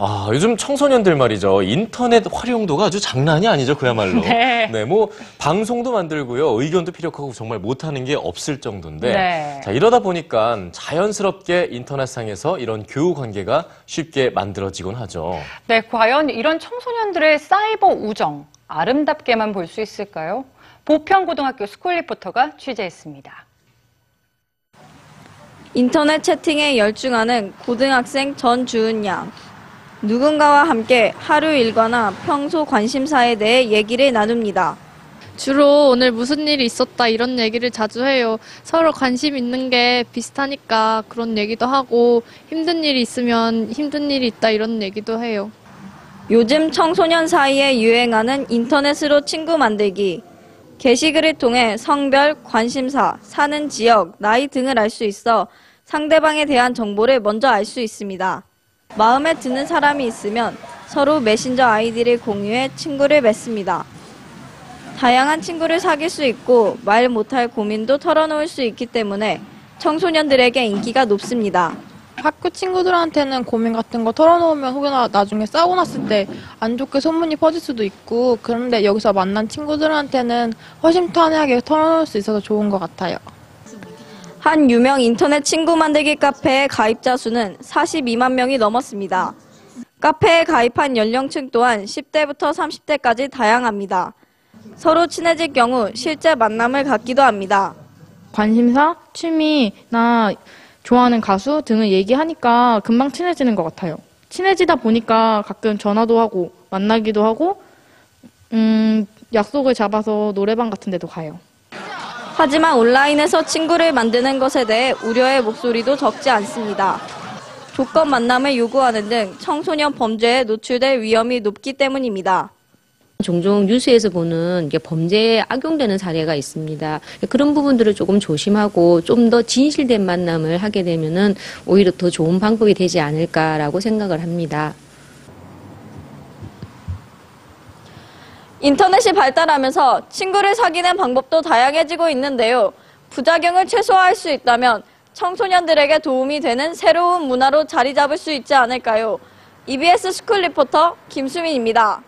아, 요즘 청소년들 말이죠. 인터넷 활용도가 아주 장난이 아니죠, 그야말로. 네. 뭐, 방송도 만들고요. 의견도 피력하고 정말 못하는 게 없을 정도인데. 네. 자, 이러다 보니까 자연스럽게 인터넷상에서 이런 교우 관계가 쉽게 만들어지곤 하죠. 네, 과연 이런 청소년들의 사이버 우정 아름답게만 볼 수 있을까요? 보평고등학교 스쿨 리포터가 취재했습니다. 인터넷 채팅에 열중하는 고등학생 전주은 양. 누군가와 함께 하루 일과나 평소 관심사에 대해 얘기를 나눕니다. 주로 오늘 무슨 일이 있었다 이런 얘기를 자주 해요. 서로 관심 있는 게 비슷하니까 그런 얘기도 하고 힘든 일이 있으면 힘든 일이 있다 이런 얘기도 해요. 요즘 청소년 사이에 유행하는 인터넷으로 친구 만들기. 게시글을 통해 성별, 관심사, 사는 지역, 나이 등을 알 수 있어 상대방에 대한 정보를 먼저 알 수 있습니다. 마음에 드는 사람이 있으면 서로 메신저 아이디를 공유해 친구를 맺습니다. 다양한 친구를 사귈 수 있고 말 못할 고민도 털어놓을 수 있기 때문에 청소년들에게 인기가 높습니다. 학교 친구들한테는 고민 같은 거 털어놓으면 혹여나 나중에 싸우고 났을 때 안 좋게 소문이 퍼질 수도 있고 그런데 여기서 만난 친구들한테는 허심탄회하게 털어놓을 수 있어서 좋은 것 같아요. 한 유명 인터넷 친구 만들기 카페의 가입자 수는 42만 명이 넘었습니다. 카페에 가입한 연령층 또한 10대부터 30대까지 다양합니다. 서로 친해질 경우 실제 만남을 갖기도 합니다. 관심사, 취미나 좋아하는 가수 등을 얘기하니까 금방 친해지는 것 같아요. 친해지다 보니까 가끔 전화도 하고 만나기도 하고 음, 약속을 잡아서 노래방 같은 데도 가요. 하지만 온라인에서 친구를 만드는 것에 대해 우려의 목소리도 적지 않습니다. 조건 만남을 요구하는 등 청소년 범죄에 노출될 위험이 높기 때문입니다. 종종 뉴스에서 보는 범죄에 악용되는 사례가 있습니다. 그런 부분들을 조금 조심하고 좀 더 진실된 만남을 하게 되면은 오히려 더 좋은 방법이 되지 않을까라고 생각을 합니다. 인터넷이 발달하면서 친구를 사귀는 방법도 다양해지고 있는데요. 부작용을 최소화할 수 있다면 청소년들에게 도움이 되는 새로운 문화로 자리 잡을 수 있지 않을까요? EBS 스쿨 리포터 김수민입니다.